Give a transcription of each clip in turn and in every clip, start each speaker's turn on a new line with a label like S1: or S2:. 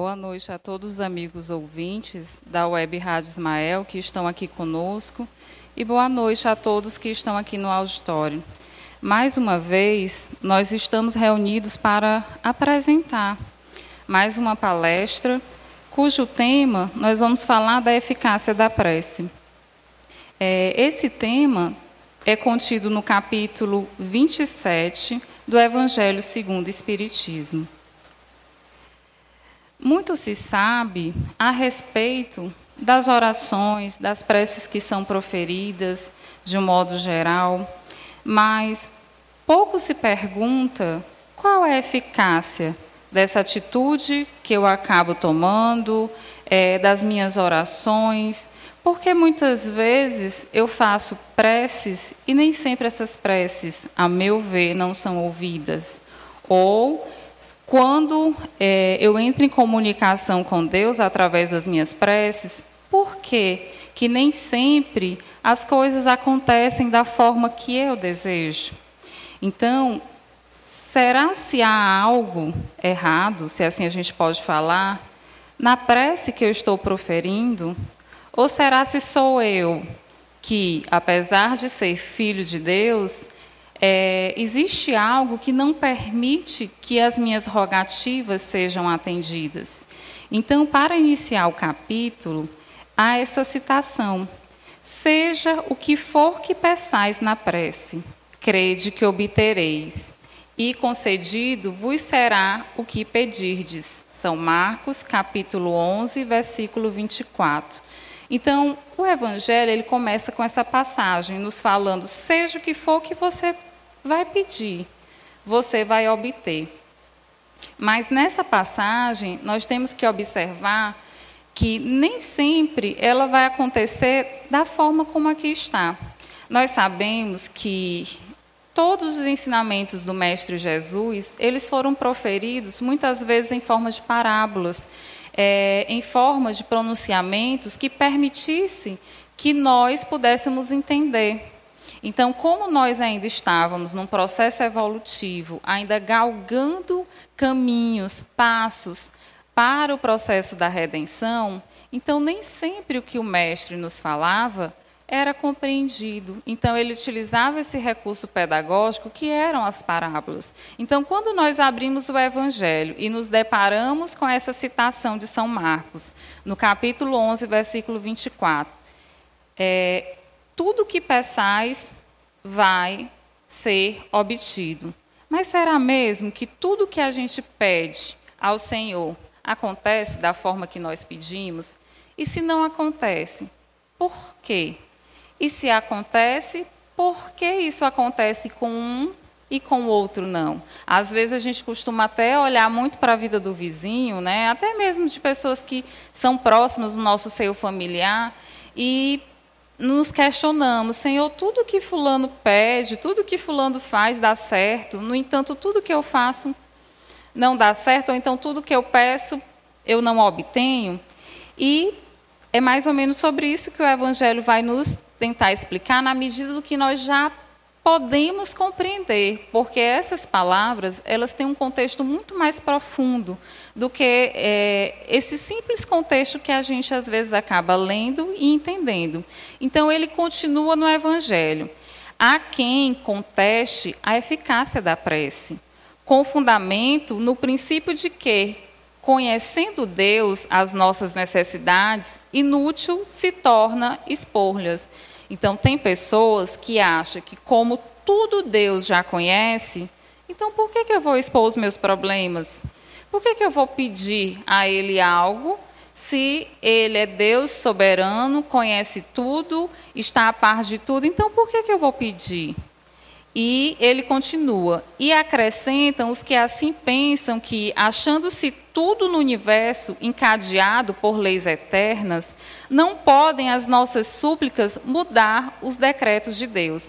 S1: Boa noite a todos os amigos ouvintes da Web Rádio Ismael que estão aqui conosco e boa noite a todos que estão aqui no auditório. Mais uma vez, nós estamos reunidos para apresentar mais uma palestra cujo tema nós vamos falar da eficácia da prece. É, esse tema é contido no capítulo 27 do Evangelho segundo o Espiritismo. Muito se sabe a respeito das orações, das preces que são proferidas de um modo geral, mas pouco se pergunta qual é a eficácia dessa atitude que eu acabo tomando, é, das minhas orações, porque muitas vezes eu faço preces e nem sempre essas preces, a meu ver, não são ouvidas. Ou quando é, eu entro em comunicação com Deus através das minhas preces, por quê? Que nem sempre as coisas acontecem da forma que eu desejo. Então, será se há algo errado, se assim a gente pode falar, na prece que eu estou proferindo? Ou será se sou eu que, apesar de ser filho de Deus, é, existe algo que não permite que as minhas rogativas sejam atendidas. Então, para iniciar o capítulo, há essa citação: Seja o que for que peçais na prece, crede que obtereis, e concedido vos será o que pedirdes. São Marcos, capítulo 11, versículo 24. Então, o evangelho ele começa com essa passagem, nos falando: seja o que for que você vai pedir, você vai obter. Mas nessa passagem, nós temos que observar que nem sempre ela vai acontecer da forma como aqui está. Nós sabemos que todos os ensinamentos do mestre Jesus, eles foram proferidos muitas vezes em forma de parábolas, é, em forma de pronunciamentos que permitissem que nós pudéssemos entender. Então, como nós ainda estávamos num processo evolutivo, ainda galgando caminhos, passos para o processo da redenção, então nem sempre o que o mestre nos falava era compreendido. Então, ele utilizava esse recurso pedagógico que eram as parábolas. Então, quando nós abrimos o Evangelho e nos deparamos com essa citação de São Marcos, no capítulo 11, versículo 24, é, tudo que peçais vai ser obtido. Mas será mesmo que tudo que a gente pede ao Senhor acontece da forma que nós pedimos? E se não acontece, por quê? E se acontece, por que isso acontece com um e com o outro não? Às vezes a gente costuma até olhar muito para a vida do vizinho, né? até mesmo de pessoas que são próximas do nosso seio familiar, e nos questionamos, Senhor, tudo que fulano pede, tudo que fulano faz dá certo, no entanto, tudo que eu faço não dá certo, ou então tudo que eu peço eu não obtenho. E é mais ou menos sobre isso que o Evangelho vai nos tentar explicar, na medida do que nós já podemos compreender, porque essas palavras elas têm um contexto muito mais profundo do que é, esse simples contexto que a gente às vezes acaba lendo e entendendo. Então ele continua no Evangelho. Há quem conteste a eficácia da prece, com fundamento no princípio de que, conhecendo Deus as nossas necessidades, inútil se torna expor-lhes. Então, tem pessoas que acham que, como tudo Deus já conhece, então por que, que eu vou expor os meus problemas? Por que, que eu vou pedir a Ele algo se Ele é Deus soberano, conhece tudo, está a par de tudo? Então, por que, que eu vou pedir? E ele continua: e acrescentam os que assim pensam que, achando-se tudo no universo encadeado por leis eternas, não podem as nossas súplicas mudar os decretos de Deus.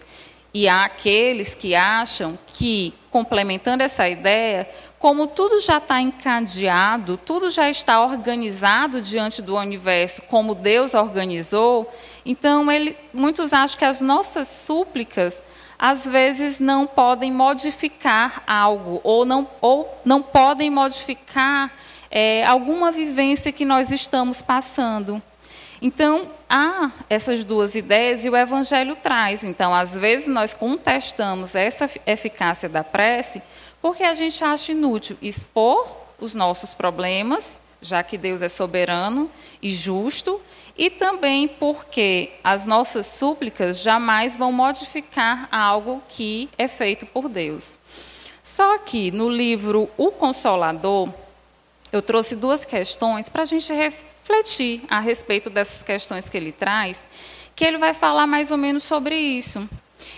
S1: E há aqueles que acham que, complementando essa ideia, como tudo já está encadeado, tudo já está organizado diante do universo, como Deus organizou, então ele, muitos acham que as nossas súplicas às vezes não podem modificar algo, ou não, ou não podem modificar é, alguma vivência que nós estamos passando. Então, há essas duas ideias e o Evangelho traz. Então, às vezes, nós contestamos essa eficácia da prece porque a gente acha inútil expor os nossos problemas, já que Deus é soberano e justo, e também porque as nossas súplicas jamais vão modificar algo que é feito por Deus. Só que no livro O Consolador, eu trouxe duas questões para a gente refletir a respeito dessas questões que ele traz, que ele vai falar mais ou menos sobre isso.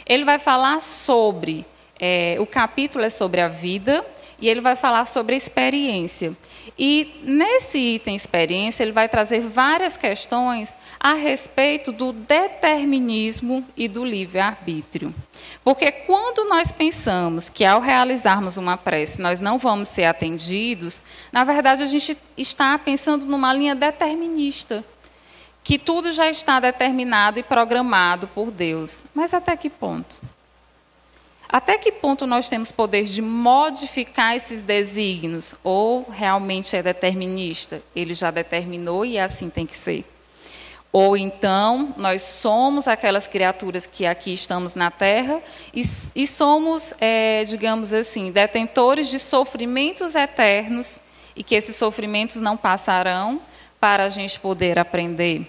S1: Ele vai falar sobre, é, o capítulo é sobre a vida, e ele vai falar sobre experiência. E nesse item experiência, ele vai trazer várias questões a respeito do determinismo e do livre-arbítrio. Porque quando nós pensamos que ao realizarmos uma prece nós não vamos ser atendidos, na verdade a gente está pensando numa linha determinista, que tudo já está determinado e programado por Deus. Mas até que ponto? Até que ponto nós temos poder de modificar esses desígnios? Ou realmente é determinista? Ele já determinou e assim tem que ser. Ou então, nós somos aquelas criaturas que aqui estamos na Terra e, e somos, é, digamos assim, detentores de sofrimentos eternos e que esses sofrimentos não passarão para a gente poder aprender.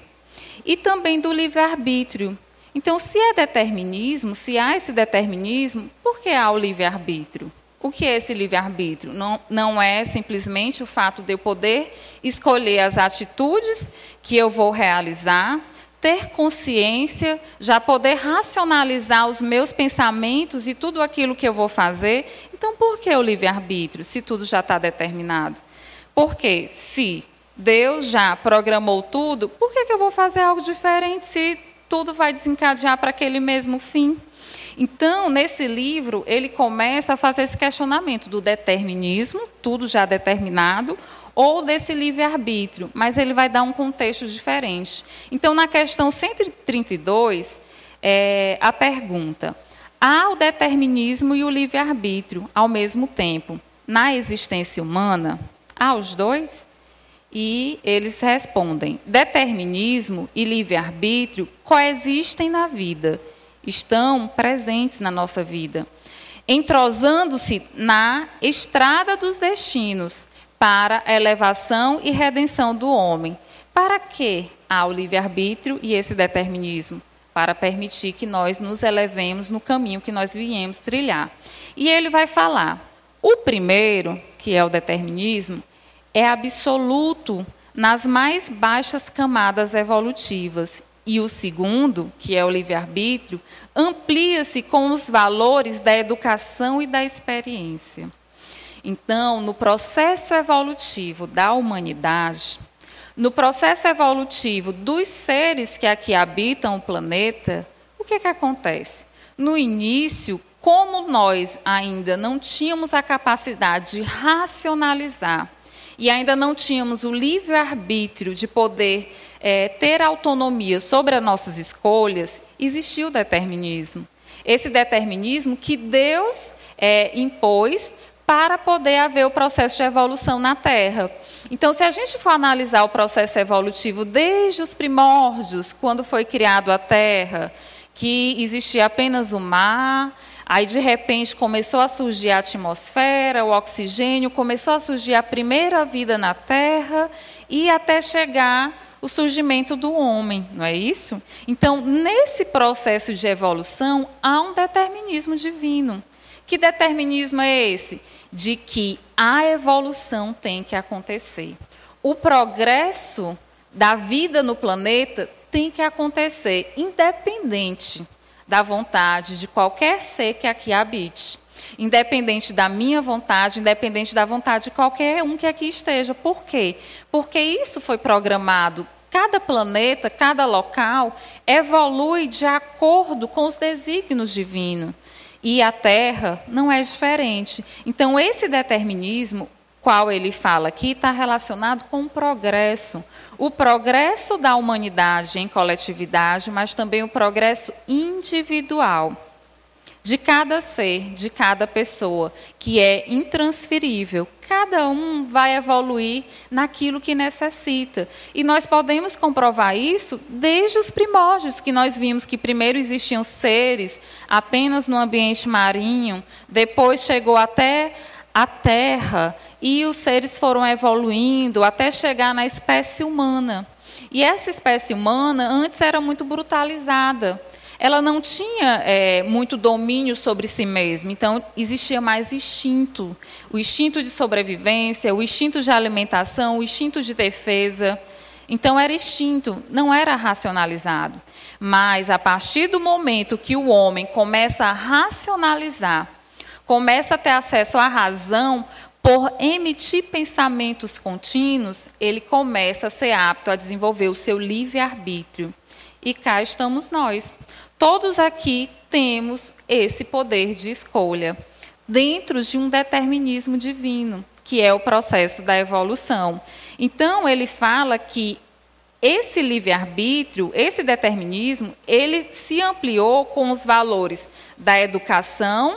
S1: E também do livre-arbítrio. Então, se é determinismo, se há esse determinismo, por que há o livre-arbítrio? O que é esse livre-arbítrio? Não, não é simplesmente o fato de eu poder escolher as atitudes que eu vou realizar, ter consciência, já poder racionalizar os meus pensamentos e tudo aquilo que eu vou fazer. Então, por que o livre-arbítrio, se tudo já está determinado? Porque se Deus já programou tudo, por que, que eu vou fazer algo diferente se tudo vai desencadear para aquele mesmo fim? Então, nesse livro, ele começa a fazer esse questionamento do determinismo, tudo já determinado, ou desse livre-arbítrio, mas ele vai dar um contexto diferente. Então, na questão 132, é, a pergunta: há o determinismo e o livre-arbítrio ao mesmo tempo na existência humana? Há os dois? E eles respondem: determinismo e livre-arbítrio coexistem na vida estão presentes na nossa vida, entrosando-se na estrada dos destinos para a elevação e redenção do homem. Para que há o livre-arbítrio e esse determinismo? Para permitir que nós nos elevemos no caminho que nós viemos trilhar. E ele vai falar: o primeiro, que é o determinismo, é absoluto nas mais baixas camadas evolutivas e o segundo, que é o livre-arbítrio, amplia-se com os valores da educação e da experiência. Então, no processo evolutivo da humanidade, no processo evolutivo dos seres que aqui habitam o planeta, o que, que acontece? No início, como nós ainda não tínhamos a capacidade de racionalizar e ainda não tínhamos o livre-arbítrio de poder é, ter autonomia sobre as nossas escolhas, existiu o determinismo. Esse determinismo que Deus é, impôs para poder haver o processo de evolução na Terra. Então, se a gente for analisar o processo evolutivo desde os primórdios, quando foi criado a Terra, que existia apenas o mar, aí de repente começou a surgir a atmosfera, o oxigênio, começou a surgir a primeira vida na Terra e até chegar o surgimento do homem, não é isso? Então, nesse processo de evolução, há um determinismo divino. Que determinismo é esse? De que a evolução tem que acontecer. O progresso da vida no planeta tem que acontecer, independente da vontade de qualquer ser que aqui habite. Independente da minha vontade, independente da vontade de qualquer um que aqui esteja. Por quê? Porque isso foi programado Cada planeta, cada local evolui de acordo com os desígnios divinos. E a Terra não é diferente. Então, esse determinismo, qual ele fala aqui, está relacionado com o progresso. O progresso da humanidade em coletividade, mas também o progresso individual. de cada ser, de cada pessoa, que é intransferível. Cada um vai evoluir naquilo que necessita. E nós podemos comprovar isso desde os primórdios, que nós vimos que primeiro existiam seres apenas no ambiente marinho, depois chegou até a Terra, e os seres foram evoluindo até chegar na espécie humana. E essa espécie humana antes era muito brutalizada ela não tinha é, muito domínio sobre si mesma, então existia mais instinto. O instinto de sobrevivência, o instinto de alimentação, o instinto de defesa. Então era instinto, não era racionalizado. Mas a partir do momento que o homem começa a racionalizar, começa a ter acesso à razão, por emitir pensamentos contínuos, ele começa a ser apto a desenvolver o seu livre-arbítrio. E cá estamos nós, Todos aqui temos esse poder de escolha, dentro de um determinismo divino, que é o processo da evolução. Então, ele fala que esse livre-arbítrio, esse determinismo, ele se ampliou com os valores da educação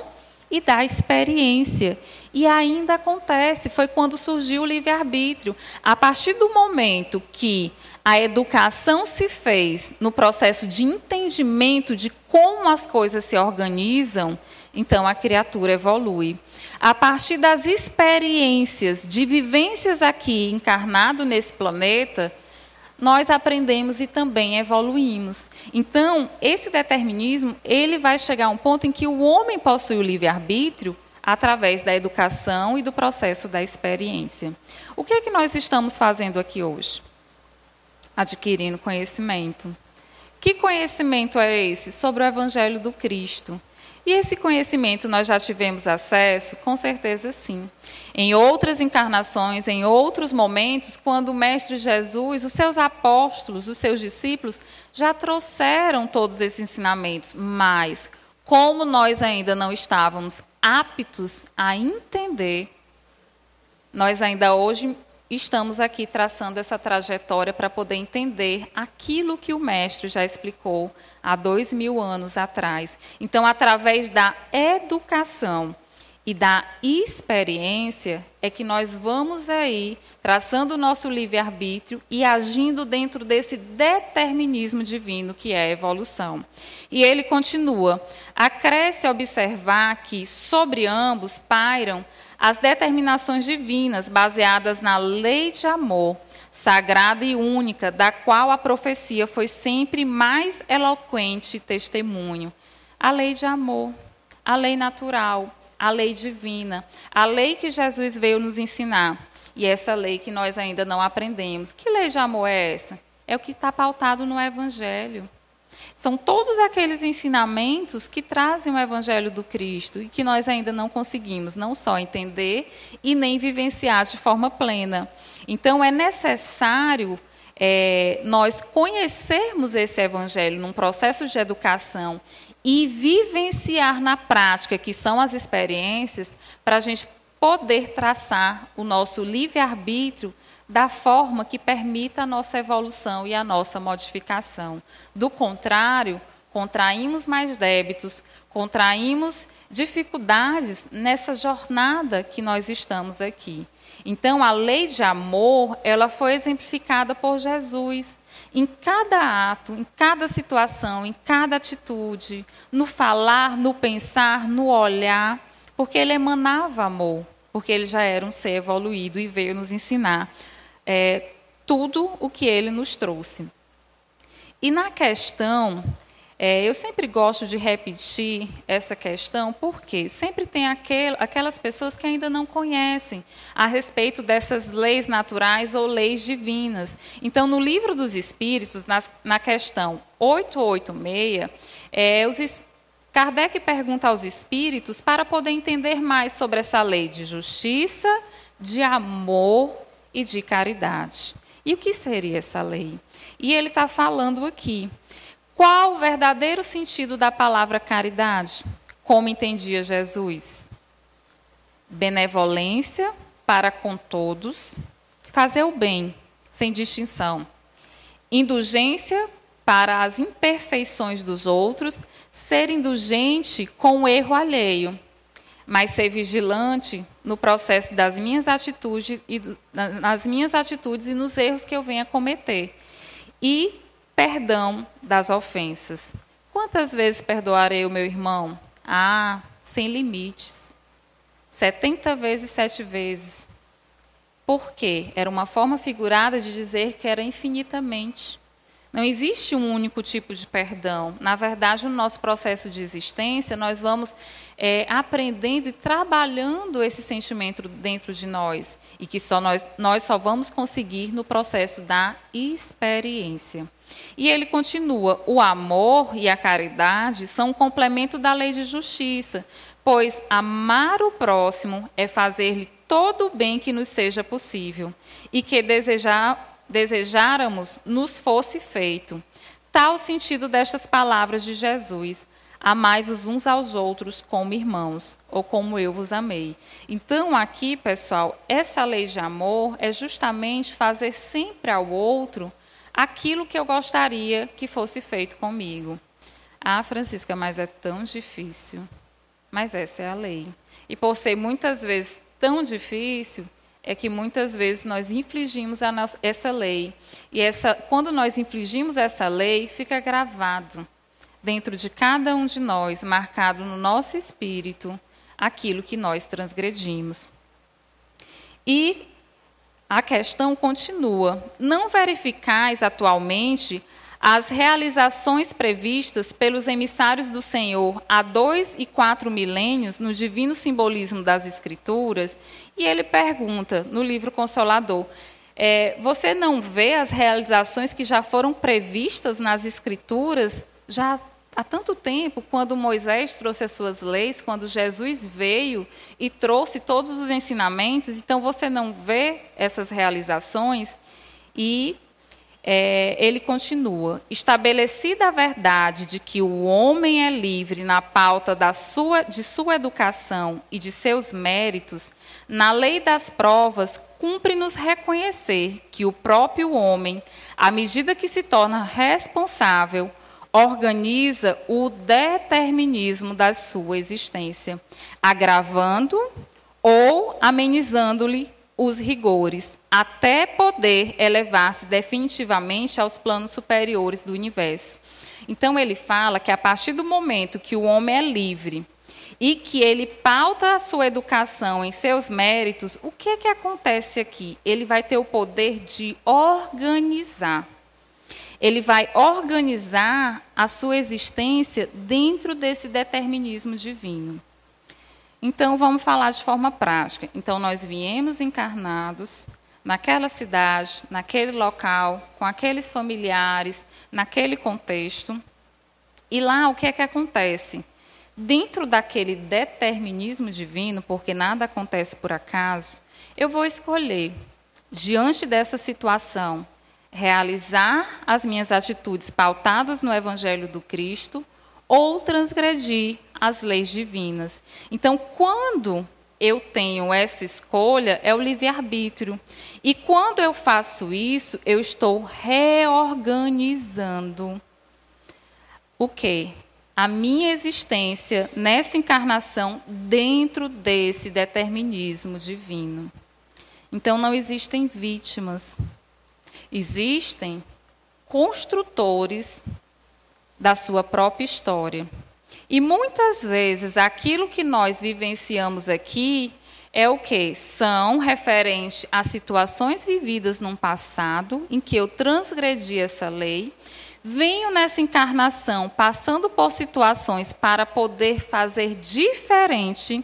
S1: e da experiência. E ainda acontece, foi quando surgiu o livre-arbítrio. A partir do momento que a educação se fez no processo de entendimento de como as coisas se organizam, então a criatura evolui. A partir das experiências, de vivências aqui encarnado nesse planeta, nós aprendemos e também evoluímos. Então, esse determinismo, ele vai chegar a um ponto em que o homem possui o livre-arbítrio através da educação e do processo da experiência. O que é que nós estamos fazendo aqui hoje? adquirindo conhecimento. Que conhecimento é esse? Sobre o Evangelho do Cristo. E esse conhecimento nós já tivemos acesso? Com certeza sim. Em outras encarnações, em outros momentos, quando o Mestre Jesus, os seus apóstolos, os seus discípulos, já trouxeram todos esses ensinamentos, mas como nós ainda não estávamos aptos a entender, nós ainda hoje estamos aqui traçando essa trajetória para poder entender aquilo que o mestre já explicou há dois mil anos atrás. Então, através da educação e da experiência, é que nós vamos aí traçando o nosso livre-arbítrio e agindo dentro desse determinismo divino que é a evolução. E ele continua: acresce observar que sobre ambos pairam as determinações divinas baseadas na lei de amor, sagrada e única, da qual a profecia foi sempre mais eloquente testemunho. A lei de amor, a lei natural, a lei divina, a lei que Jesus veio nos ensinar. E essa lei que nós ainda não aprendemos. Que lei de amor é essa? É o que está pautado no Evangelho. São todos aqueles ensinamentos que trazem o Evangelho do Cristo e que nós ainda não conseguimos não só entender e nem vivenciar de forma plena. Então, é necessário é, nós conhecermos esse Evangelho num processo de educação e vivenciar na prática, que são as experiências, para a gente poder traçar o nosso livre-arbítrio da forma que permita a nossa evolução e a nossa modificação. Do contrário, contraímos mais débitos, contraímos dificuldades nessa jornada que nós estamos aqui. Então, a lei de amor, ela foi exemplificada por Jesus em cada ato, em cada situação, em cada atitude, no falar, no pensar, no olhar, porque ele emanava amor, porque ele já era um ser evoluído e veio nos ensinar é, tudo o que ele nos trouxe. E na questão, é, eu sempre gosto de repetir essa questão, porque sempre tem aquel, aquelas pessoas que ainda não conhecem a respeito dessas leis naturais ou leis divinas. Então, no livro dos Espíritos, na, na questão 886, é, os, Kardec pergunta aos espíritos para poder entender mais sobre essa lei de justiça, de amor e de caridade. E o que seria essa lei? E ele está falando aqui. Qual o verdadeiro sentido da palavra caridade? Como entendia Jesus? Benevolência para com todos, fazer o bem, sem distinção. Indulgência para as imperfeições dos outros, ser indulgente com o erro alheio, mas ser vigilante no processo das minhas atitudes e nas minhas atitudes e nos erros que eu venha cometer. E perdão das ofensas. Quantas vezes perdoarei o meu irmão? Ah, sem limites. 70 vezes, sete vezes. Por quê? Era uma forma figurada de dizer que era infinitamente. Não existe um único tipo de perdão. Na verdade, no nosso processo de existência, nós vamos é, aprendendo e trabalhando esse sentimento dentro de nós. E que só nós, nós só vamos conseguir no processo da experiência. E ele continua: o amor e a caridade são um complemento da lei de justiça, pois amar o próximo é fazer-lhe todo o bem que nos seja possível e que desejar desejáramos nos fosse feito. Tal o sentido destas palavras de Jesus: Amai-vos uns aos outros como irmãos, ou como eu vos amei. Então, aqui, pessoal, essa lei de amor é justamente fazer sempre ao outro aquilo que eu gostaria que fosse feito comigo. Ah, Francisca, mas é tão difícil. Mas essa é a lei. E por ser muitas vezes tão difícil, é que muitas vezes nós infligimos nossa, essa lei. E essa, quando nós infligimos essa lei, fica gravado dentro de cada um de nós, marcado no nosso espírito, aquilo que nós transgredimos. E a questão continua: não verificais atualmente as realizações previstas pelos emissários do Senhor há dois e quatro milênios no divino simbolismo das Escrituras, e ele pergunta no livro Consolador: é, você não vê as realizações que já foram previstas nas Escrituras já há tanto tempo, quando Moisés trouxe as suas leis, quando Jesus veio e trouxe todos os ensinamentos, então você não vê essas realizações? E é, ele continua: estabelecida a verdade de que o homem é livre na pauta da sua, de sua educação e de seus méritos, na lei das provas, cumpre-nos reconhecer que o próprio homem, à medida que se torna responsável, organiza o determinismo da sua existência, agravando ou amenizando-lhe os rigores, até poder elevar-se definitivamente aos planos superiores do universo. Então, ele fala que a partir do momento que o homem é livre e que ele pauta a sua educação em seus méritos, o que, é que acontece aqui? Ele vai ter o poder de organizar. Ele vai organizar a sua existência dentro desse determinismo divino. Então, vamos falar de forma prática. Então, nós viemos encarnados naquela cidade, naquele local, com aqueles familiares, naquele contexto. E lá, o que é que acontece? Dentro daquele determinismo divino, porque nada acontece por acaso, eu vou escolher, diante dessa situação, realizar as minhas atitudes pautadas no Evangelho do Cristo ou transgredir as leis divinas. Então, quando eu tenho essa escolha, é o livre-arbítrio. E quando eu faço isso, eu estou reorganizando o quê? A minha existência nessa encarnação dentro desse determinismo divino. Então não existem vítimas. Existem construtores da sua própria história. E muitas vezes aquilo que nós vivenciamos aqui é o que? São referentes a situações vividas num passado em que eu transgredi essa lei, venho nessa encarnação passando por situações para poder fazer diferente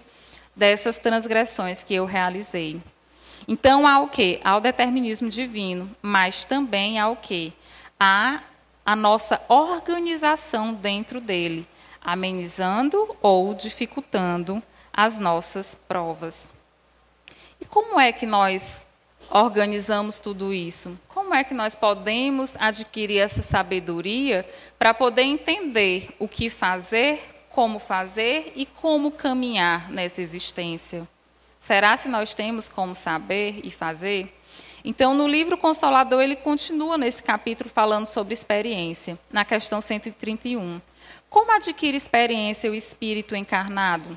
S1: dessas transgressões que eu realizei. Então há o que? Há o determinismo divino, mas também há o que? Há a nossa organização dentro dele, amenizando ou dificultando as nossas provas. E como é que nós organizamos tudo isso? Como é que nós podemos adquirir essa sabedoria para poder entender o que fazer, como fazer e como caminhar nessa existência? Será se nós temos como saber e fazer? Então, no livro Consolador, ele continua nesse capítulo falando sobre experiência, na questão 131. Como adquire experiência o espírito encarnado?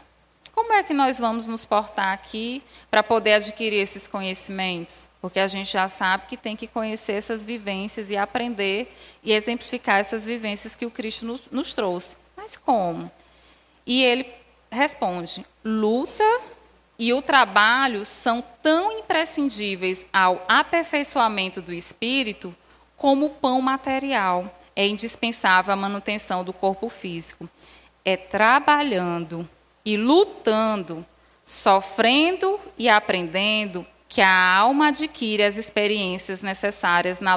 S1: Como é que nós vamos nos portar aqui para poder adquirir esses conhecimentos? Porque a gente já sabe que tem que conhecer essas vivências e aprender e exemplificar essas vivências que o Cristo nos, nos trouxe. Mas como? E ele responde: luta e o trabalho são tão imprescindíveis ao aperfeiçoamento do espírito como o pão material é indispensável à manutenção do corpo físico. É trabalhando e lutando, sofrendo e aprendendo que a alma adquire as experiências necessárias na,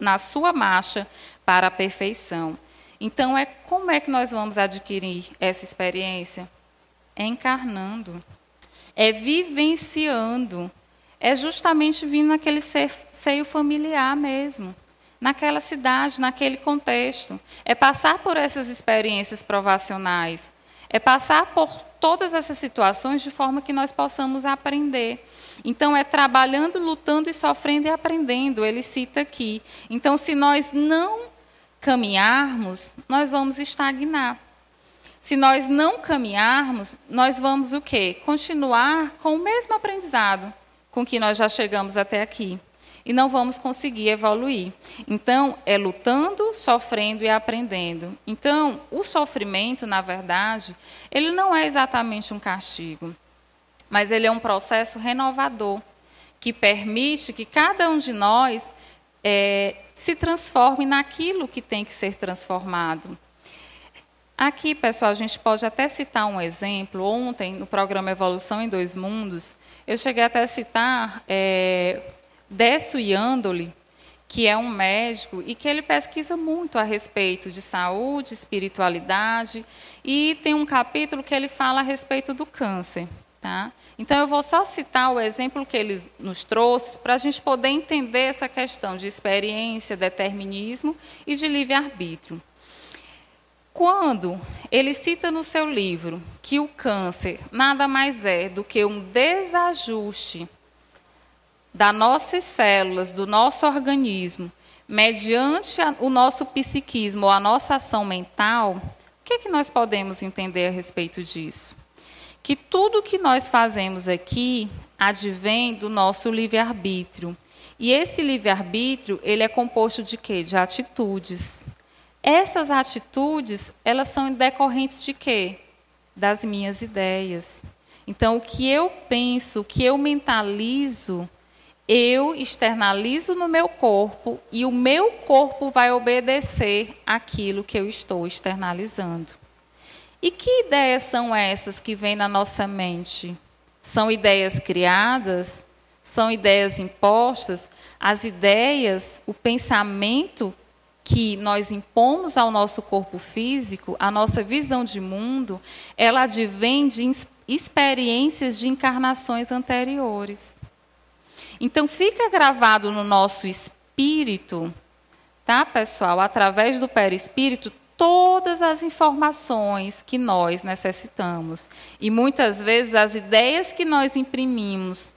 S1: na sua marcha para a perfeição. Então, é como é que nós vamos adquirir essa experiência? É encarnando é vivenciando, é justamente vindo naquele seio familiar mesmo, naquela cidade, naquele contexto. É passar por essas experiências provacionais, é passar por todas essas situações de forma que nós possamos aprender. Então, é trabalhando, lutando e sofrendo e aprendendo. Ele cita aqui. Então, se nós não caminharmos, nós vamos estagnar. Se nós não caminharmos, nós vamos o quê? Continuar com o mesmo aprendizado com que nós já chegamos até aqui. E não vamos conseguir evoluir. Então, é lutando, sofrendo e aprendendo. Então, o sofrimento, na verdade, ele não é exatamente um castigo, mas ele é um processo renovador que permite que cada um de nós é, se transforme naquilo que tem que ser transformado. Aqui, pessoal, a gente pode até citar um exemplo. Ontem, no programa Evolução em Dois Mundos, eu cheguei até a citar é, Décio Yandoli, que é um médico e que ele pesquisa muito a respeito de saúde, espiritualidade, e tem um capítulo que ele fala a respeito do câncer. Tá? Então, eu vou só citar o exemplo que ele nos trouxe para a gente poder entender essa questão de experiência, determinismo e de livre-arbítrio. Quando ele cita no seu livro que o câncer nada mais é do que um desajuste das nossas células, do nosso organismo, mediante o nosso psiquismo ou a nossa ação mental, o que, é que nós podemos entender a respeito disso? Que tudo que nós fazemos aqui advém do nosso livre-arbítrio. E esse livre-arbítrio, ele é composto de quê? De atitudes. Essas atitudes, elas são decorrentes de quê? Das minhas ideias. Então, o que eu penso, o que eu mentalizo, eu externalizo no meu corpo e o meu corpo vai obedecer aquilo que eu estou externalizando. E que ideias são essas que vêm na nossa mente? São ideias criadas? São ideias impostas? As ideias, o pensamento que nós impomos ao nosso corpo físico, a nossa visão de mundo, ela advém de experiências de encarnações anteriores. Então fica gravado no nosso espírito, tá, pessoal, através do perispírito, todas as informações que nós necessitamos. E muitas vezes as ideias que nós imprimimos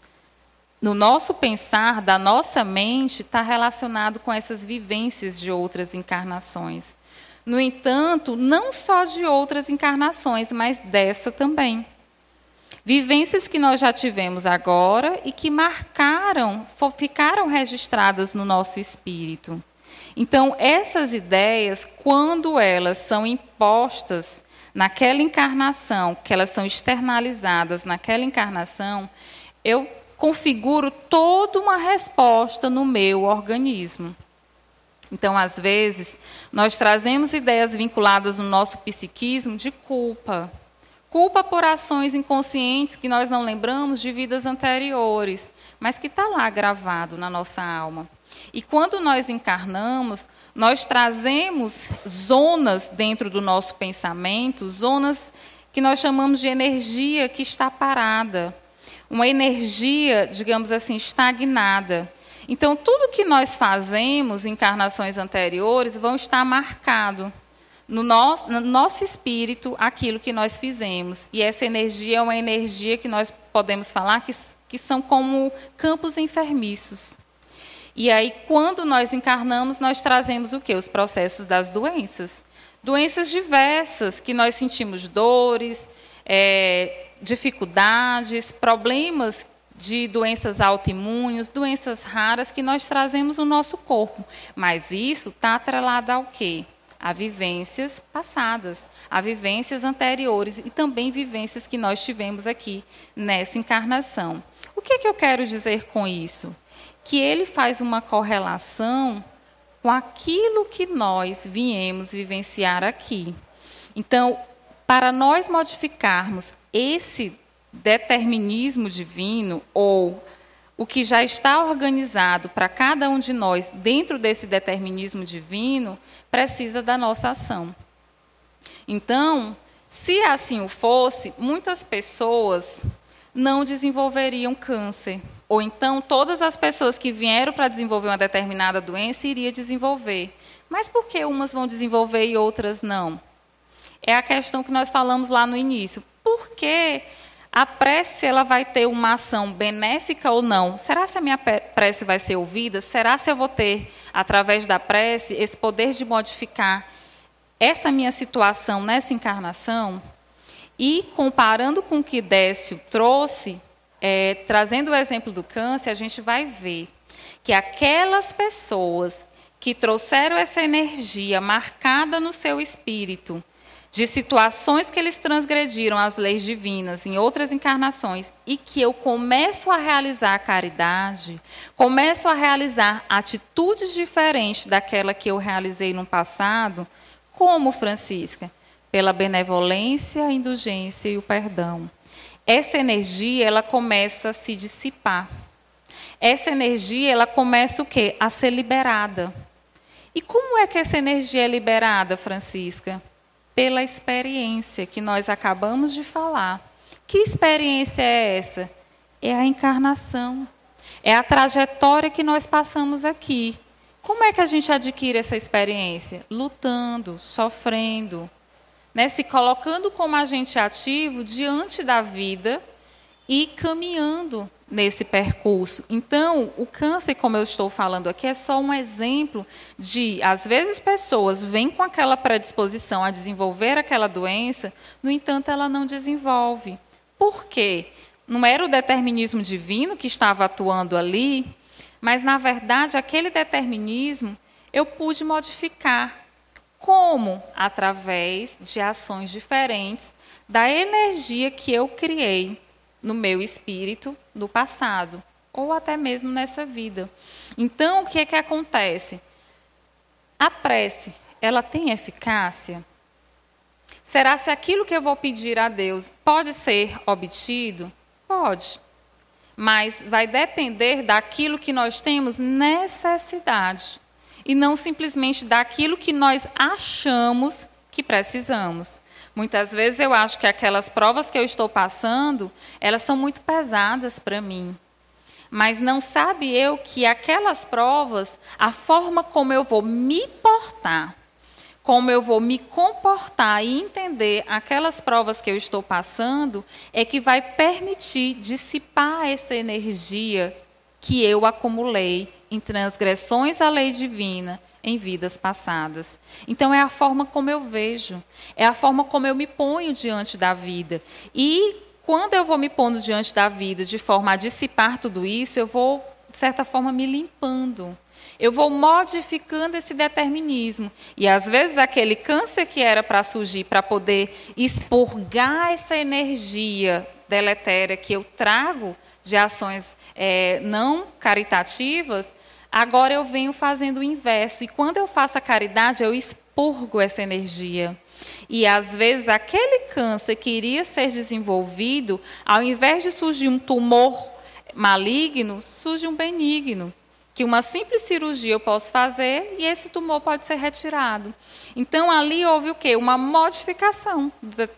S1: no nosso pensar, da nossa mente, está relacionado com essas vivências de outras encarnações. No entanto, não só de outras encarnações, mas dessa também. Vivências que nós já tivemos agora e que marcaram, ficaram registradas no nosso espírito. Então, essas ideias, quando elas são impostas naquela encarnação, que elas são externalizadas naquela encarnação, eu configuro toda uma resposta no meu organismo. Então, às vezes, nós trazemos ideias vinculadas no nosso psiquismo de culpa. Culpa por ações inconscientes que nós não lembramos de vidas anteriores, mas que está lá gravado na nossa alma. E quando nós encarnamos, nós trazemos zonas dentro do nosso pensamento, zonas que nós chamamos de energia que está parada uma energia, digamos assim, estagnada. Então, tudo que nós fazemos em encarnações anteriores vão estar marcado no nosso, no nosso espírito aquilo que nós fizemos. E essa energia é uma energia que nós podemos falar que, que são como campos enfermiços. E aí, quando nós encarnamos, nós trazemos o quê? Os processos das doenças. Doenças diversas, que nós sentimos dores, é, dificuldades, problemas de doenças autoimunes, doenças raras que nós trazemos no nosso corpo. Mas isso está atrelado ao quê? A vivências passadas, a vivências anteriores e também vivências que nós tivemos aqui nessa encarnação. O que, é que eu quero dizer com isso? Que ele faz uma correlação com aquilo que nós viemos vivenciar aqui. Então, para nós modificarmos esse determinismo divino ou o que já está organizado para cada um de nós dentro desse determinismo divino precisa da nossa ação. Então, se assim o fosse, muitas pessoas não desenvolveriam câncer. Ou então, todas as pessoas que vieram para desenvolver uma determinada doença iriam desenvolver. Mas por que umas vão desenvolver e outras não? É a questão que nós falamos lá no início. Por que a prece ela vai ter uma ação benéfica ou não? Será se a minha prece vai ser ouvida? Será se eu vou ter, através da prece, esse poder de modificar essa minha situação nessa encarnação? E comparando com o que Décio trouxe, é, trazendo o exemplo do câncer, a gente vai ver que aquelas pessoas que trouxeram essa energia marcada no seu espírito, de situações que eles transgrediram as leis divinas em outras encarnações e que eu começo a realizar a caridade, começo a realizar atitudes diferentes daquela que eu realizei no passado, como Francisca, pela benevolência, a indulgência e o perdão. Essa energia, ela começa a se dissipar. Essa energia, ela começa o quê? A ser liberada. E como é que essa energia é liberada, Francisca? Pela experiência que nós acabamos de falar. Que experiência é essa? É a encarnação. É a trajetória que nós passamos aqui. Como é que a gente adquire essa experiência? Lutando, sofrendo, né? se colocando como agente ativo diante da vida e caminhando nesse percurso. Então, o câncer, como eu estou falando aqui, é só um exemplo de, às vezes, pessoas vêm com aquela predisposição a desenvolver aquela doença, no entanto, ela não desenvolve. Por quê? Não era o determinismo divino que estava atuando ali, mas, na verdade, aquele determinismo eu pude modificar. Como? Através de ações diferentes da energia que eu criei no meu espírito no passado, ou até mesmo nessa vida. Então, o que é que acontece? A prece, ela tem eficácia? Será se aquilo que eu vou pedir a Deus pode ser obtido? Pode. Mas vai depender daquilo que nós temos necessidade. E não simplesmente daquilo que nós achamos que precisamos. Muitas vezes eu acho que aquelas provas que eu estou passando, elas são muito pesadas para mim. Mas não sabe eu que aquelas provas, a forma como eu vou me portar, como eu vou me comportar e entender aquelas provas que eu estou passando, é que vai permitir dissipar essa energia que eu acumulei em transgressões à lei divina em vidas passadas. Então, é a forma como eu vejo, é a forma como eu me ponho diante da vida. E quando eu vou me pondo diante da vida de forma a dissipar tudo isso, eu vou, de certa forma, me limpando. Eu vou modificando esse determinismo. E às vezes aquele câncer que era para surgir, para poder expurgar essa energia deletéria que eu trago de ações é, não caritativas, Agora eu venho fazendo o inverso. E quando eu faço a caridade, eu expurgo essa energia. E às vezes aquele câncer que iria ser desenvolvido, ao invés de surgir um tumor maligno, surge um benigno. Que uma simples cirurgia eu posso fazer e esse tumor pode ser retirado. Então ali houve o quê? Uma modificação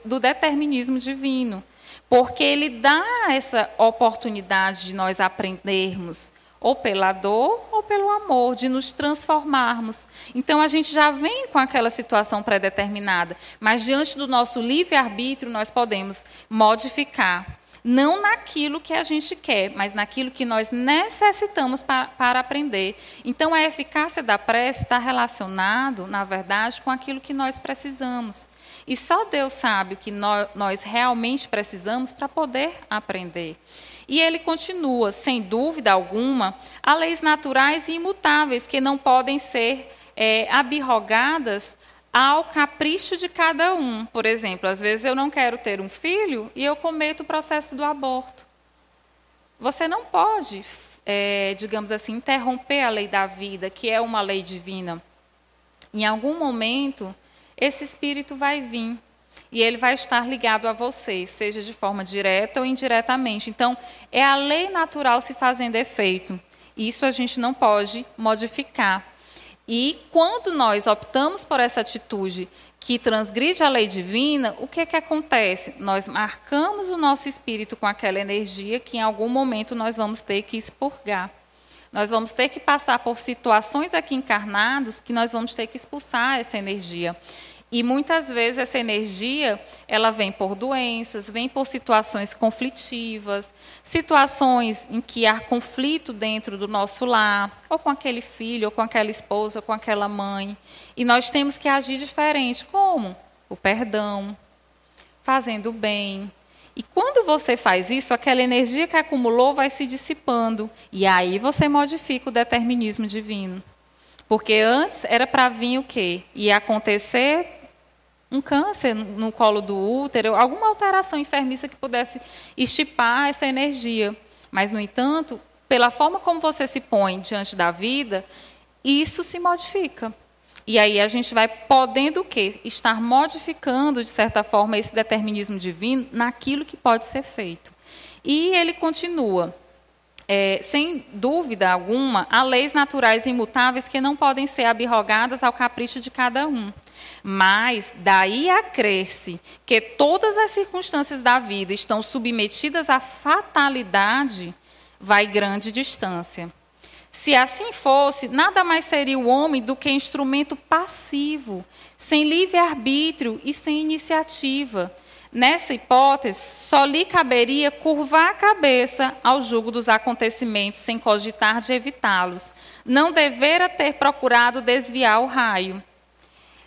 S1: do determinismo divino. Porque ele dá essa oportunidade de nós aprendermos ou pela dor ou pelo amor, de nos transformarmos. Então a gente já vem com aquela situação pré-determinada, mas diante do nosso livre-arbítrio nós podemos modificar. não naquilo que a gente quer, mas naquilo que nós necessitamos para, para aprender. Então, a eficácia da prece está relacionado, na verdade, com aquilo que nós precisamos. E só Deus sabe o que nós realmente precisamos para poder aprender. E ele continua, sem dúvida alguma, há leis naturais e imutáveis que não podem ser é, ao capricho de cada um. Por exemplo, às vezes eu não quero ter um filho e eu cometo o processo do aborto. Você não pode, é, digamos assim, interromper a lei da vida, que é uma lei divina. Em algum momento, esse espírito vai vir e ele vai estar ligado a você, seja de forma direta ou indiretamente. Então, é a lei natural se fazendo efeito. Isso a gente não pode modificar. E quando nós optamos por essa atitude que transgride a lei divina, o que, que acontece? Nós marcamos o nosso espírito com aquela energia que em algum momento nós vamos ter que expurgar. Nós vamos ter que passar por situações aqui encarnados que nós vamos ter que expulsar essa energia. E muitas vezes essa energia, ela vem por doenças, vem por situações conflitivas, situações em que há conflito dentro do nosso lar, ou com aquele filho, ou com aquela esposa, ou com aquela mãe. E nós temos que agir diferente. Como? O perdão, fazendo o bem. E quando você faz isso, aquela energia que acumulou vai se dissipando. E aí você modifica o determinismo divino. Porque antes era para vir o quê? Ia acontecer um câncer no colo do útero, alguma alteração enfermiça que pudesse estipar essa energia. Mas, no entanto, pela forma como você se põe diante da vida, isso se modifica. E aí a gente vai podendo o quê? Estar modificando, de certa forma, esse determinismo divino naquilo que pode ser feito. E ele continua. É, sem dúvida alguma, há leis naturais imutáveis que não podem ser abrogadas ao capricho de cada um. Mas daí acresce que todas as circunstâncias da vida estão submetidas à fatalidade, vai grande distância. Se assim fosse, nada mais seria o homem do que instrumento passivo, sem livre-arbítrio e sem iniciativa. Nessa hipótese, só lhe caberia curvar a cabeça ao jugo dos acontecimentos sem cogitar de evitá-los. Não devera ter procurado desviar o raio.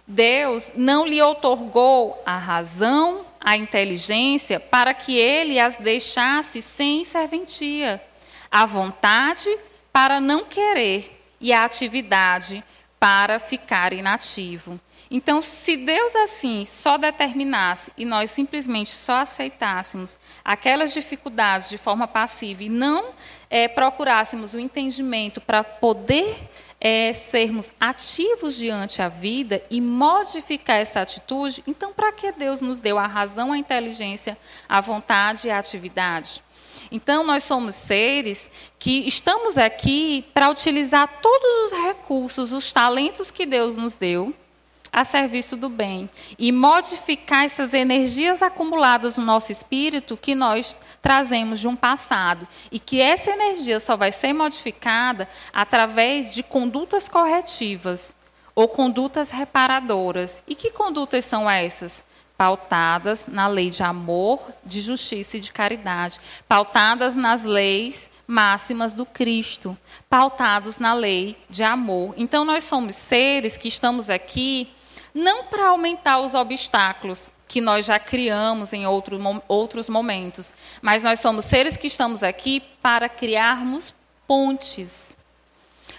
S1: Deus não lhe outorgou a razão, a inteligência, para que ele as deixasse sem serventia, a vontade para não querer e a atividade para ficar inativo. Então, se Deus assim só determinasse e nós simplesmente só aceitássemos aquelas dificuldades de forma passiva e não é, procurássemos o entendimento para poder é, sermos ativos diante a vida e modificar essa atitude, então para que Deus nos deu a razão, a inteligência, a vontade e a atividade? Então, nós somos seres que estamos aqui para utilizar todos os recursos, os talentos que Deus nos deu a serviço do bem e modificar essas energias acumuladas no nosso espírito que nós trazemos de um passado e que essa energia só vai ser modificada através de condutas corretivas ou condutas reparadoras. E que condutas são essas? Pautadas na lei de amor, de justiça e de caridade, pautadas nas leis máximas do Cristo, pautados na lei de amor. Então, nós somos seres que estamos aqui não para aumentar os obstáculos que nós já criamos em outro, outros momentos, mas nós somos seres que estamos aqui para criarmos pontes,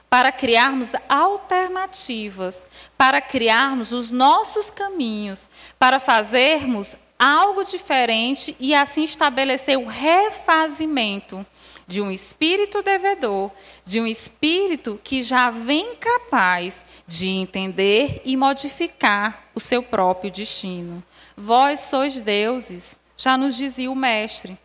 S1: para criarmos alternativas, para criarmos os nossos caminhos, para fazermos algo diferente e assim estabelecer o refazimento de um espírito devedor, de um espírito que já vem capaz de entender e modificar o seu próprio destino. Vós sois deuses, já nos dizia o Mestre.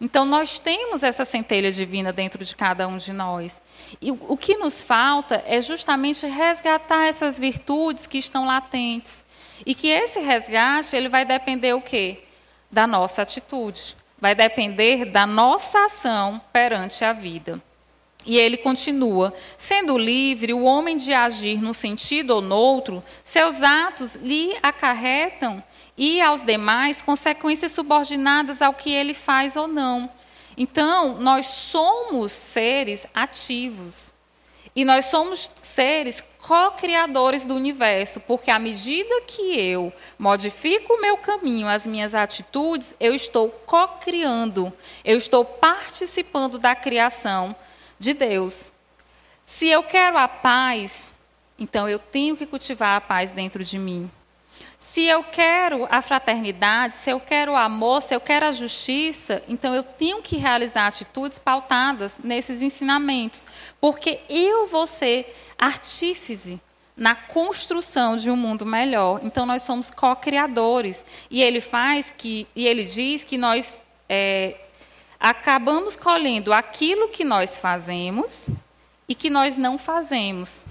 S1: Então, nós temos essa centelha divina dentro de cada um de nós. E o que nos falta é justamente resgatar essas virtudes que estão latentes. E que esse resgate ele vai depender o quê? Da nossa atitude vai depender da nossa ação perante a vida. E ele continua: sendo livre, o homem de agir num sentido ou noutro, seus atos lhe acarretam e aos demais consequências subordinadas ao que ele faz ou não. Então, nós somos seres ativos. E nós somos seres co-criadores do universo, porque à medida que eu modifico o meu caminho, as minhas atitudes, eu estou co-criando, eu estou participando da criação de Deus. Se eu quero a paz, então eu tenho que cultivar a paz dentro de mim. Se eu quero a fraternidade, se eu quero o amor, se eu quero a justiça, então eu tenho que realizar atitudes pautadas nesses ensinamentos, porque eu vou ser artífice na construção de um mundo melhor. Então nós somos co-criadores. E ele faz que e ele diz que nós é, acabamos colhendo aquilo que nós fazemos e que nós não fazemos,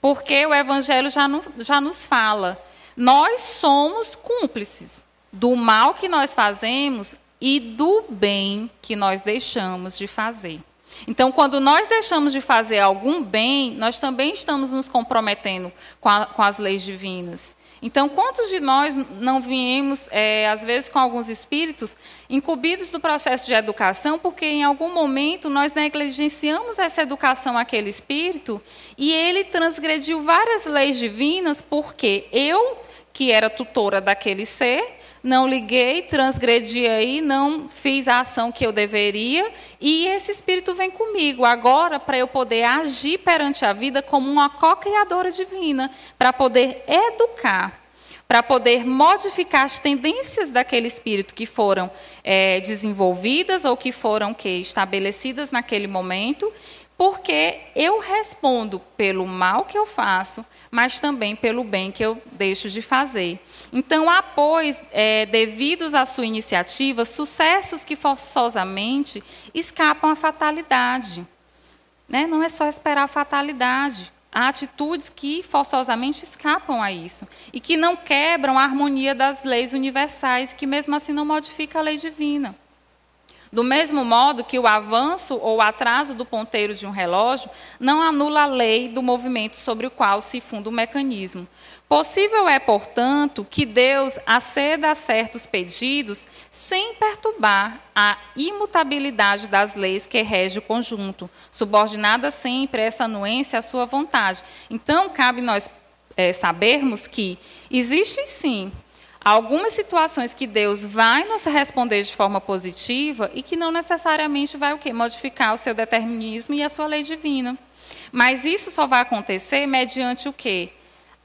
S1: porque o Evangelho já, não, já nos fala nós somos cúmplices do mal que nós fazemos e do bem que nós deixamos de fazer. Então, quando nós deixamos de fazer algum bem, nós também estamos nos comprometendo com, a, com as leis divinas. Então, quantos de nós não viemos, é, às vezes, com alguns espíritos incumbidos do processo de educação, porque em algum momento nós negligenciamos essa educação àquele espírito e ele transgrediu várias leis divinas, porque eu que era tutora daquele ser, não liguei, transgredi aí, não fiz a ação que eu deveria, e esse espírito vem comigo agora para eu poder agir perante a vida como uma co-criadora divina, para poder educar, para poder modificar as tendências daquele espírito que foram é, desenvolvidas ou que foram que estabelecidas naquele momento, porque eu respondo pelo mal que eu faço, mas também pelo bem que eu deixo de fazer. Então, há, pois, é, devidos à sua iniciativa, sucessos que forçosamente escapam à fatalidade. Né? Não é só esperar a fatalidade. Há atitudes que forçosamente escapam a isso e que não quebram a harmonia das leis universais, que mesmo assim não modifica a lei divina. Do mesmo modo que o avanço ou atraso do ponteiro de um relógio não anula a lei do movimento sobre o qual se funda o mecanismo. Possível é, portanto, que Deus aceda a certos pedidos sem perturbar a imutabilidade das leis que rege o conjunto, subordinada sempre essa anuência à sua vontade. Então, cabe nós é, sabermos que existe sim algumas situações que Deus vai nos responder de forma positiva e que não necessariamente vai o quê? Modificar o seu determinismo e a sua lei divina. Mas isso só vai acontecer mediante o quê?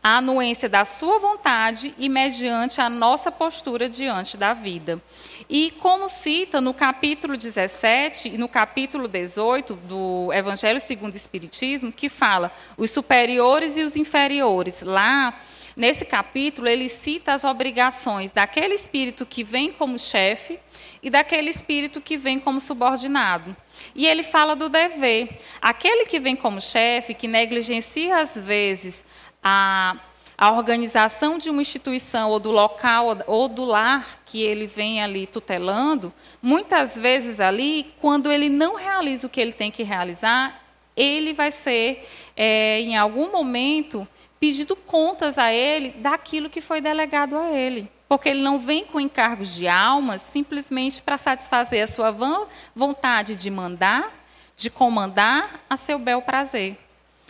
S1: A anuência da sua vontade e mediante a nossa postura diante da vida. E como cita no capítulo 17 e no capítulo 18 do Evangelho segundo o Espiritismo, que fala os superiores e os inferiores. Lá Nesse capítulo, ele cita as obrigações daquele espírito que vem como chefe e daquele espírito que vem como subordinado. E ele fala do dever. Aquele que vem como chefe, que negligencia às vezes a, a organização de uma instituição ou do local ou do lar que ele vem ali tutelando, muitas vezes ali, quando ele não realiza o que ele tem que realizar, ele vai ser, é, em algum momento, pedindo contas a ele daquilo que foi delegado a ele. Porque ele não vem com encargos de almas simplesmente para satisfazer a sua vontade de mandar, de comandar a seu bel prazer.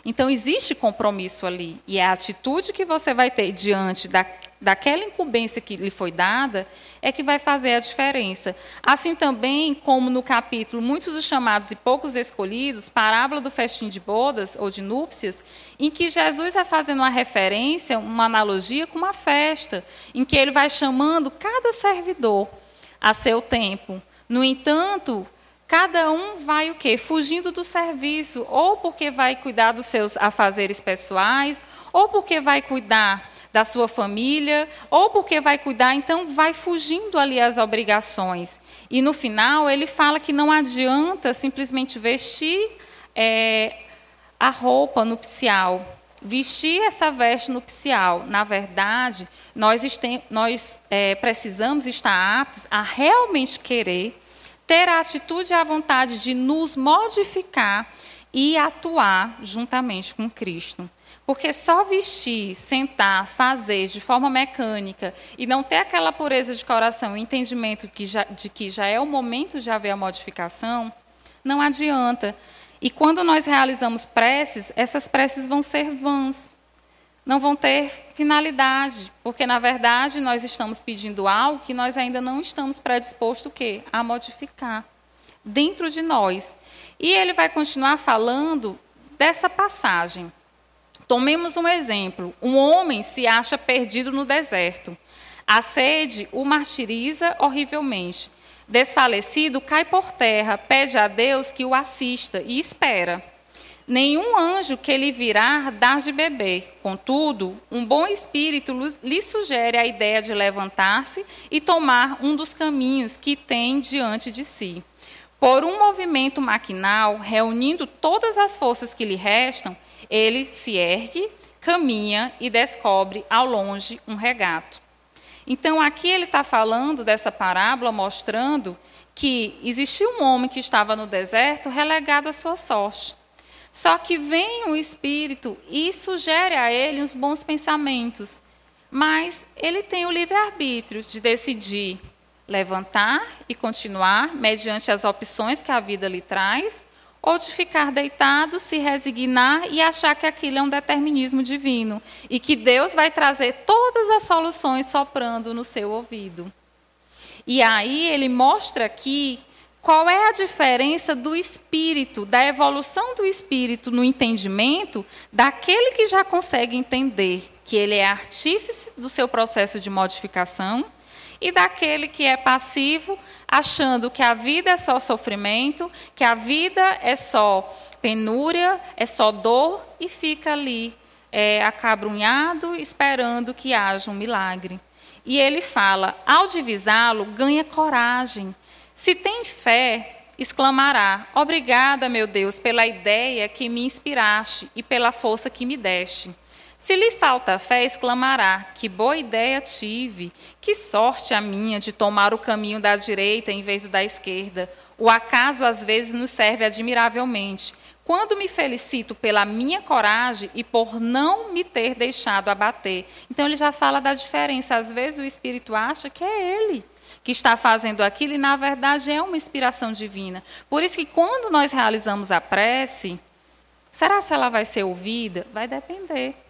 S1: Então, existe compromisso ali. E é a atitude que você vai ter diante da, daquela incumbência que lhe foi dada é que vai fazer a diferença. Assim também, como no capítulo Muitos dos Chamados e Poucos Escolhidos, parábola do festim de bodas ou de núpcias, em que Jesus vai fazendo uma referência, uma analogia com uma festa, em que ele vai chamando cada servidor a seu tempo. No entanto, Cada um vai o quê? Fugindo do serviço, ou porque vai cuidar dos seus afazeres pessoais, ou porque vai cuidar da sua família, ou porque vai cuidar, então vai fugindo ali as obrigações. E no final ele fala que não adianta simplesmente vestir é, a roupa nupcial, vestir essa veste nupcial. Na verdade, nós, nós é, precisamos estar aptos a realmente querer ter a atitude e a vontade de nos modificar e atuar juntamente com Cristo. Porque só vestir, sentar, fazer de forma mecânica e não ter aquela pureza de coração, o entendimento que já, de que já é o momento de haver a modificação, não adianta. E quando nós realizamos preces, essas preces vão ser vãs, não vão ter finalidade, porque na verdade nós estamos pedindo algo que nós ainda não estamos predispostos a modificar dentro de nós. E ele vai continuar falando dessa passagem. Tomemos um exemplo. Um homem se acha perdido no deserto. A sede o martiriza horrivelmente. Desfalecido, cai por terra, pede a Deus que o assista e espera. Nenhum anjo que lhe virá dar de beber. Contudo, um bom espírito lhe sugere a ideia de levantar-se e tomar um dos caminhos que tem diante de si. Por um movimento maquinal, reunindo todas as forças que lhe restam, ele se ergue, caminha e descobre ao longe um regato. Então, aqui ele está falando dessa parábola, mostrando que existia um homem que estava no deserto relegado à sua sorte. Só que vem o Espírito e sugere a ele uns bons pensamentos. Mas ele tem o livre-arbítrio de decidir levantar e continuar mediante as opções que a vida lhe traz, ou de ficar deitado, se resignar e achar que aquilo é um determinismo divino e que Deus vai trazer todas as soluções soprando no seu ouvido. E aí ele mostra aqui qual é a diferença do espírito, da evolução do espírito no entendimento daquele que já consegue entender que ele é artífice do seu processo de modificação e daquele que é passivo, achando que a vida é só sofrimento, que a vida é só penúria, é só dor e fica ali é, acabrunhado, esperando que haja um milagre. E ele fala: ao divisá-lo, ganha coragem. Se tem fé, exclamará: Obrigada, meu Deus, pela ideia que me inspiraste e pela força que me deste. Se lhe falta fé, exclamará: Que boa ideia tive! Que sorte a minha de tomar o caminho da direita em vez do da esquerda! O acaso às vezes nos serve admiravelmente. Quando me felicito pela minha coragem e por não me ter deixado abater. Então ele já fala da diferença. Às vezes o espírito acha que é ele que está fazendo aquilo e na verdade é uma inspiração divina. Por isso que quando nós realizamos a prece, será se ela vai ser ouvida? Vai depender.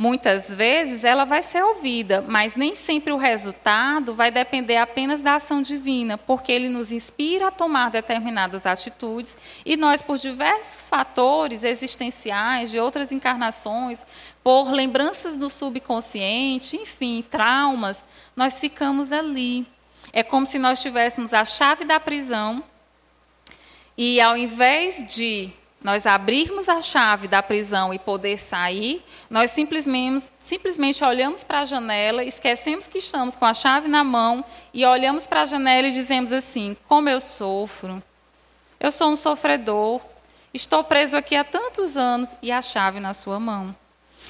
S1: Muitas vezes ela vai ser ouvida, mas nem sempre o resultado vai depender apenas da ação divina, porque ele nos inspira a tomar determinadas atitudes e nós, por diversos fatores existenciais de outras encarnações, por lembranças do subconsciente, enfim, traumas, nós ficamos ali. É como se nós tivéssemos a chave da prisão e ao invés de nós abrirmos a chave da prisão e poder sair, nós simplesmente, simplesmente olhamos para a janela, esquecemos que estamos com a chave na mão e olhamos para a janela e dizemos assim: como eu sofro, eu sou um sofredor, estou preso aqui há tantos anos e a chave na sua mão.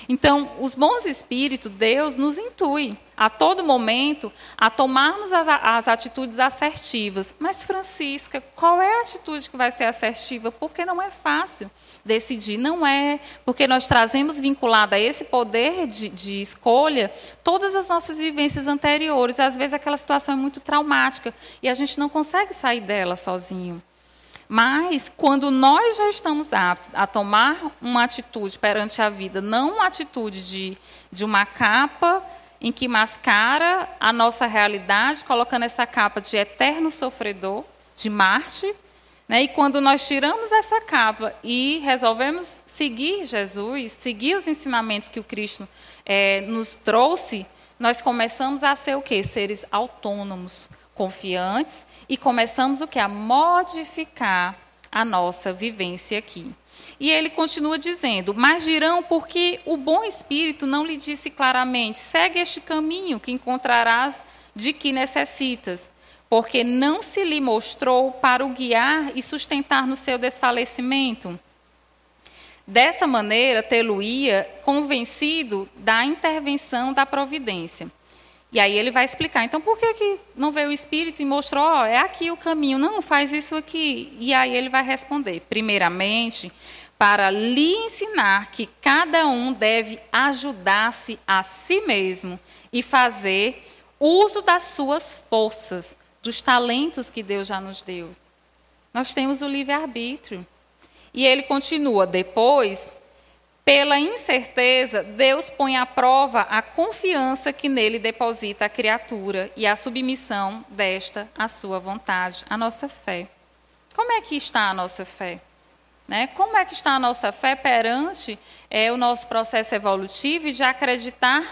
S1: Então, os bons espíritos, Deus nos intui a todo momento a tomarmos as, as, atitudes assertivas. Mas, Francisca, qual é a atitude que vai ser assertiva? Porque não é fácil decidir. Não é, porque nós trazemos vinculado a esse poder de, de escolha todas as nossas vivências anteriores. Às vezes aquela situação é muito traumática e a gente não consegue sair dela sozinho. Mas, quando nós já estamos aptos a tomar uma atitude perante a vida, não uma atitude de, de uma capa em que mascara a nossa realidade, colocando essa capa de eterno sofredor, de Marte, né? e quando nós tiramos essa capa e resolvemos seguir Jesus, seguir os ensinamentos que o Cristo é, nos trouxe, nós começamos a ser o quê? Seres autônomos, confiantes e começamos o que? A modificar a nossa vivência aqui. E ele continua dizendo: Mas dirão porque o bom espírito não lhe disse claramente: segue este caminho que encontrarás de que necessitas, porque não se lhe mostrou para o guiar e sustentar no seu desfalecimento. Dessa maneira, tê-lo-ia convencido da intervenção da providência. E aí ele vai explicar. Então, por que, que não veio o Espírito e mostrou, ó, é aqui o caminho? Não, faz isso aqui. E aí ele vai responder. Primeiramente, para lhe ensinar que cada um deve ajudar-se a si mesmo e fazer uso das suas forças, dos talentos que Deus já nos deu. Nós temos o livre-arbítrio. E ele continua: depois, pela incerteza, Deus põe à prova a confiança que nele deposita a criatura e a submissão desta à sua vontade, a nossa fé. Como é que está a nossa fé? Né? Como é que está a nossa fé perante é, o nosso processo evolutivo e de acreditar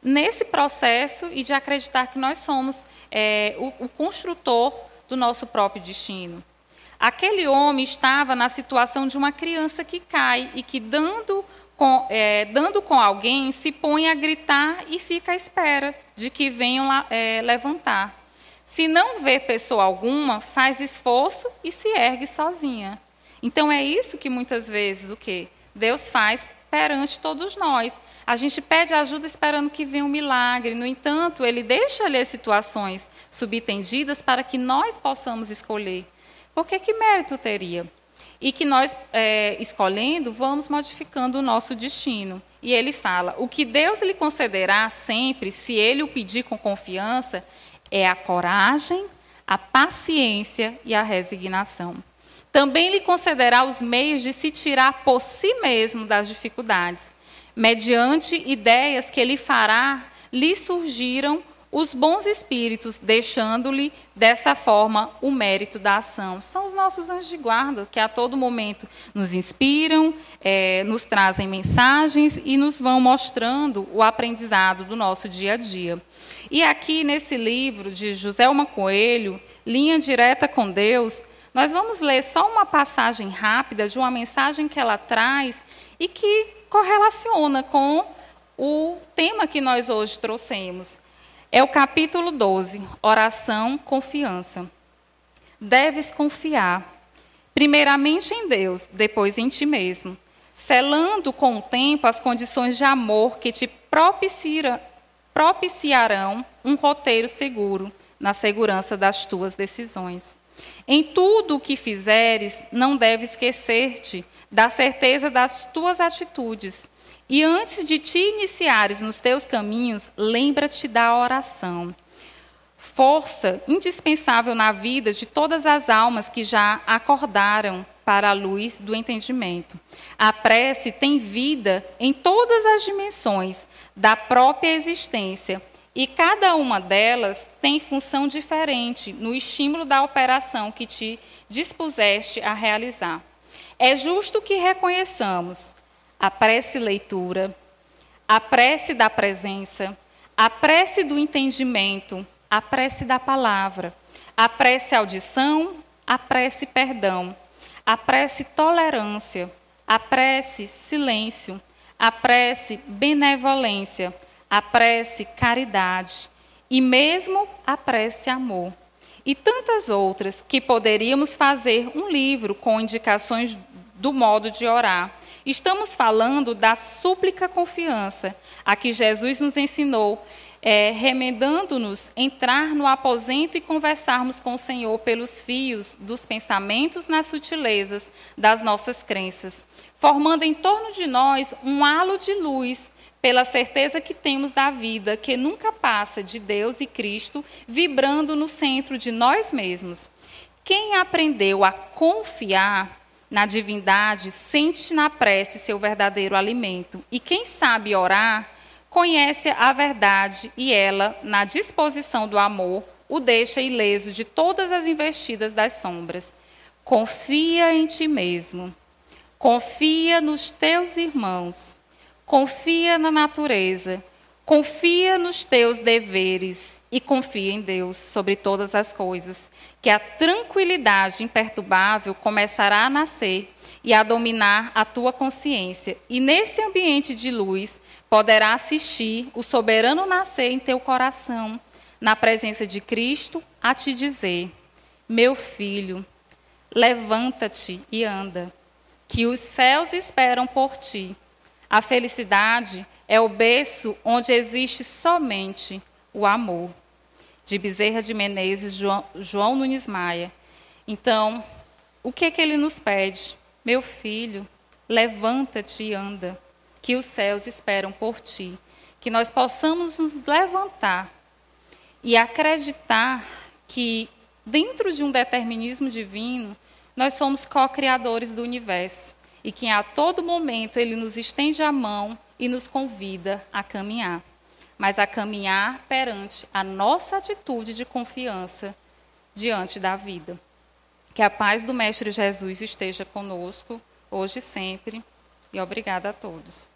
S1: nesse processo e de acreditar que nós somos é, o, o construtor do nosso próprio destino? Aquele homem estava na situação de uma criança que cai e que, dando com, é, dando com alguém, se põe a gritar e fica à espera de que venham é, levantar. Se não vê pessoa alguma, faz esforço e se ergue sozinha. Então é isso que muitas vezes o que Deus faz perante todos nós. A gente pede ajuda esperando que venha um milagre. No entanto, Ele deixa ali as situações subtendidas para que nós possamos escolher. Porque que mérito teria? E que nós, é, escolhendo, vamos modificando o nosso destino. E ele fala: o que Deus lhe concederá sempre, se ele o pedir com confiança, é a coragem, a paciência e a resignação. Também lhe concederá os meios de se tirar por si mesmo das dificuldades, mediante ideias que ele fará lhe surgiram os bons espíritos, deixando-lhe dessa forma o mérito da ação. São os nossos anjos de guarda que a todo momento nos inspiram, é, nos trazem mensagens e nos vão mostrando o aprendizado do nosso dia a dia. E aqui nesse livro de José Uma Coelho, Linha Direta com Deus, nós vamos ler só uma passagem rápida de uma mensagem que ela traz e que correlaciona com o tema que nós hoje trouxemos. É o capítulo 12, oração, confiança. Deves confiar, primeiramente em Deus, depois em ti mesmo, selando com o tempo as condições de amor que te propiciarão um roteiro seguro, na segurança das tuas decisões. Em tudo o que fizeres, não deves esquecer-te da certeza das tuas atitudes e antes de te iniciares nos teus caminhos, lembra-te da oração. Força indispensável na vida de todas as almas que já acordaram para a luz do entendimento. A prece tem vida em todas as dimensões da própria existência e cada uma delas tem função diferente no estímulo da operação que te dispuseste a realizar. É justo que reconheçamos a prece leitura, a prece da presença, a prece do entendimento, a prece da palavra, a prece audição, a prece perdão, a prece tolerância, a prece silêncio, a prece benevolência, a prece caridade e mesmo a prece amor. E tantas outras que poderíamos fazer um livro com indicações do modo de orar Estamos falando da súplica confiança, a que Jesus nos ensinou, é, remendando-nos entrar no aposento e conversarmos com o Senhor pelos fios dos pensamentos nas sutilezas das nossas crenças, formando em torno de nós um halo de luz pela certeza que temos da vida, que nunca passa de Deus e Cristo, vibrando no centro de nós mesmos. Quem aprendeu a confiar na divindade sente na prece seu verdadeiro alimento. E quem sabe orar, conhece a verdade e ela, na disposição do amor, o deixa ileso de todas as investidas das sombras. Confia em ti mesmo. Confia nos teus irmãos. Confia na natureza. Confia nos teus deveres e confia em Deus sobre todas as coisas que a tranquilidade imperturbável começará a nascer e a dominar a tua consciência. E nesse ambiente de luz poderá assistir o soberano nascer em teu coração, na presença de Cristo, a te dizer: Meu filho, levanta-te e anda, que os céus esperam por ti. A felicidade é o berço onde existe somente o amor. De Bezerra de Menezes, João, João Nunes Maia. Então, o que, é que ele nos pede? Meu filho, levanta-te e anda, que os céus esperam por ti. Que nós possamos nos levantar e acreditar que, dentro de um determinismo divino, nós somos co-criadores do universo e que a todo momento ele nos estende a mão e nos convida a caminhar, mas a caminhar perante a nossa atitude de confiança diante da vida. Que a paz do Mestre Jesus esteja conosco, hoje e sempre, e obrigada a todos.